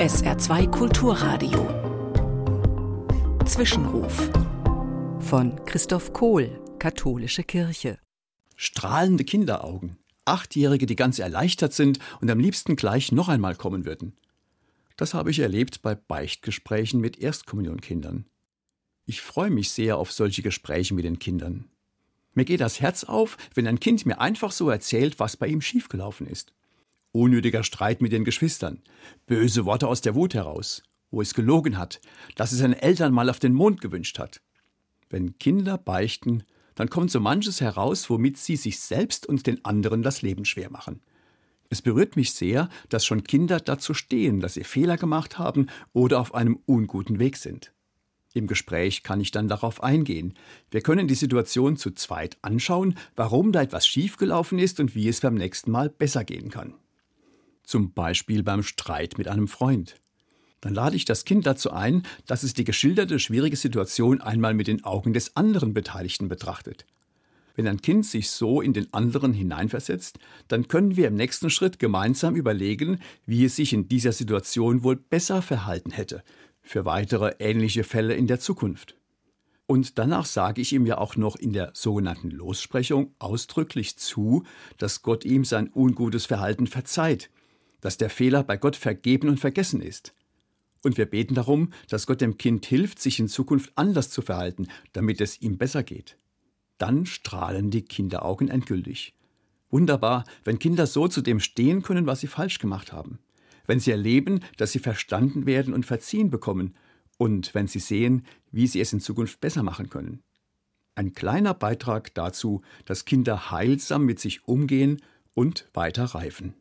SR2 Kulturradio. Zwischenruf. Von Christoph Kohl, Katholische Kirche. Strahlende Kinderaugen. Achtjährige, die ganz erleichtert sind und am liebsten gleich noch einmal kommen würden. Das habe ich erlebt bei Beichtgesprächen mit Erstkommunionkindern. Ich freue mich sehr auf solche Gespräche mit den Kindern. Mir geht das Herz auf, wenn ein Kind mir einfach so erzählt, was bei ihm schiefgelaufen ist. Unnötiger Streit mit den Geschwistern, böse Worte aus der Wut heraus, wo es gelogen hat, dass es seinen Eltern mal auf den Mond gewünscht hat. Wenn Kinder beichten, dann kommt so manches heraus, womit sie sich selbst und den anderen das Leben schwer machen. Es berührt mich sehr, dass schon Kinder dazu stehen, dass sie Fehler gemacht haben oder auf einem unguten Weg sind. Im Gespräch kann ich dann darauf eingehen. Wir können die Situation zu zweit anschauen, warum da etwas schiefgelaufen ist und wie es beim nächsten Mal besser gehen kann. Zum Beispiel beim Streit mit einem Freund. Dann lade ich das Kind dazu ein, dass es die geschilderte schwierige Situation einmal mit den Augen des anderen Beteiligten betrachtet. Wenn ein Kind sich so in den anderen hineinversetzt, dann können wir im nächsten Schritt gemeinsam überlegen, wie es sich in dieser Situation wohl besser verhalten hätte, für weitere ähnliche Fälle in der Zukunft. Und danach sage ich ihm ja auch noch in der sogenannten Lossprechung ausdrücklich zu, dass Gott ihm sein ungutes Verhalten verzeiht, dass der Fehler bei Gott vergeben und vergessen ist. Und wir beten darum, dass Gott dem Kind hilft, sich in Zukunft anders zu verhalten, damit es ihm besser geht. Dann strahlen die Kinderaugen endgültig. Wunderbar, wenn Kinder so zu dem stehen können, was sie falsch gemacht haben. Wenn sie erleben, dass sie verstanden werden und verziehen bekommen. Und wenn sie sehen, wie sie es in Zukunft besser machen können. Ein kleiner Beitrag dazu, dass Kinder heilsam mit sich umgehen und weiter reifen.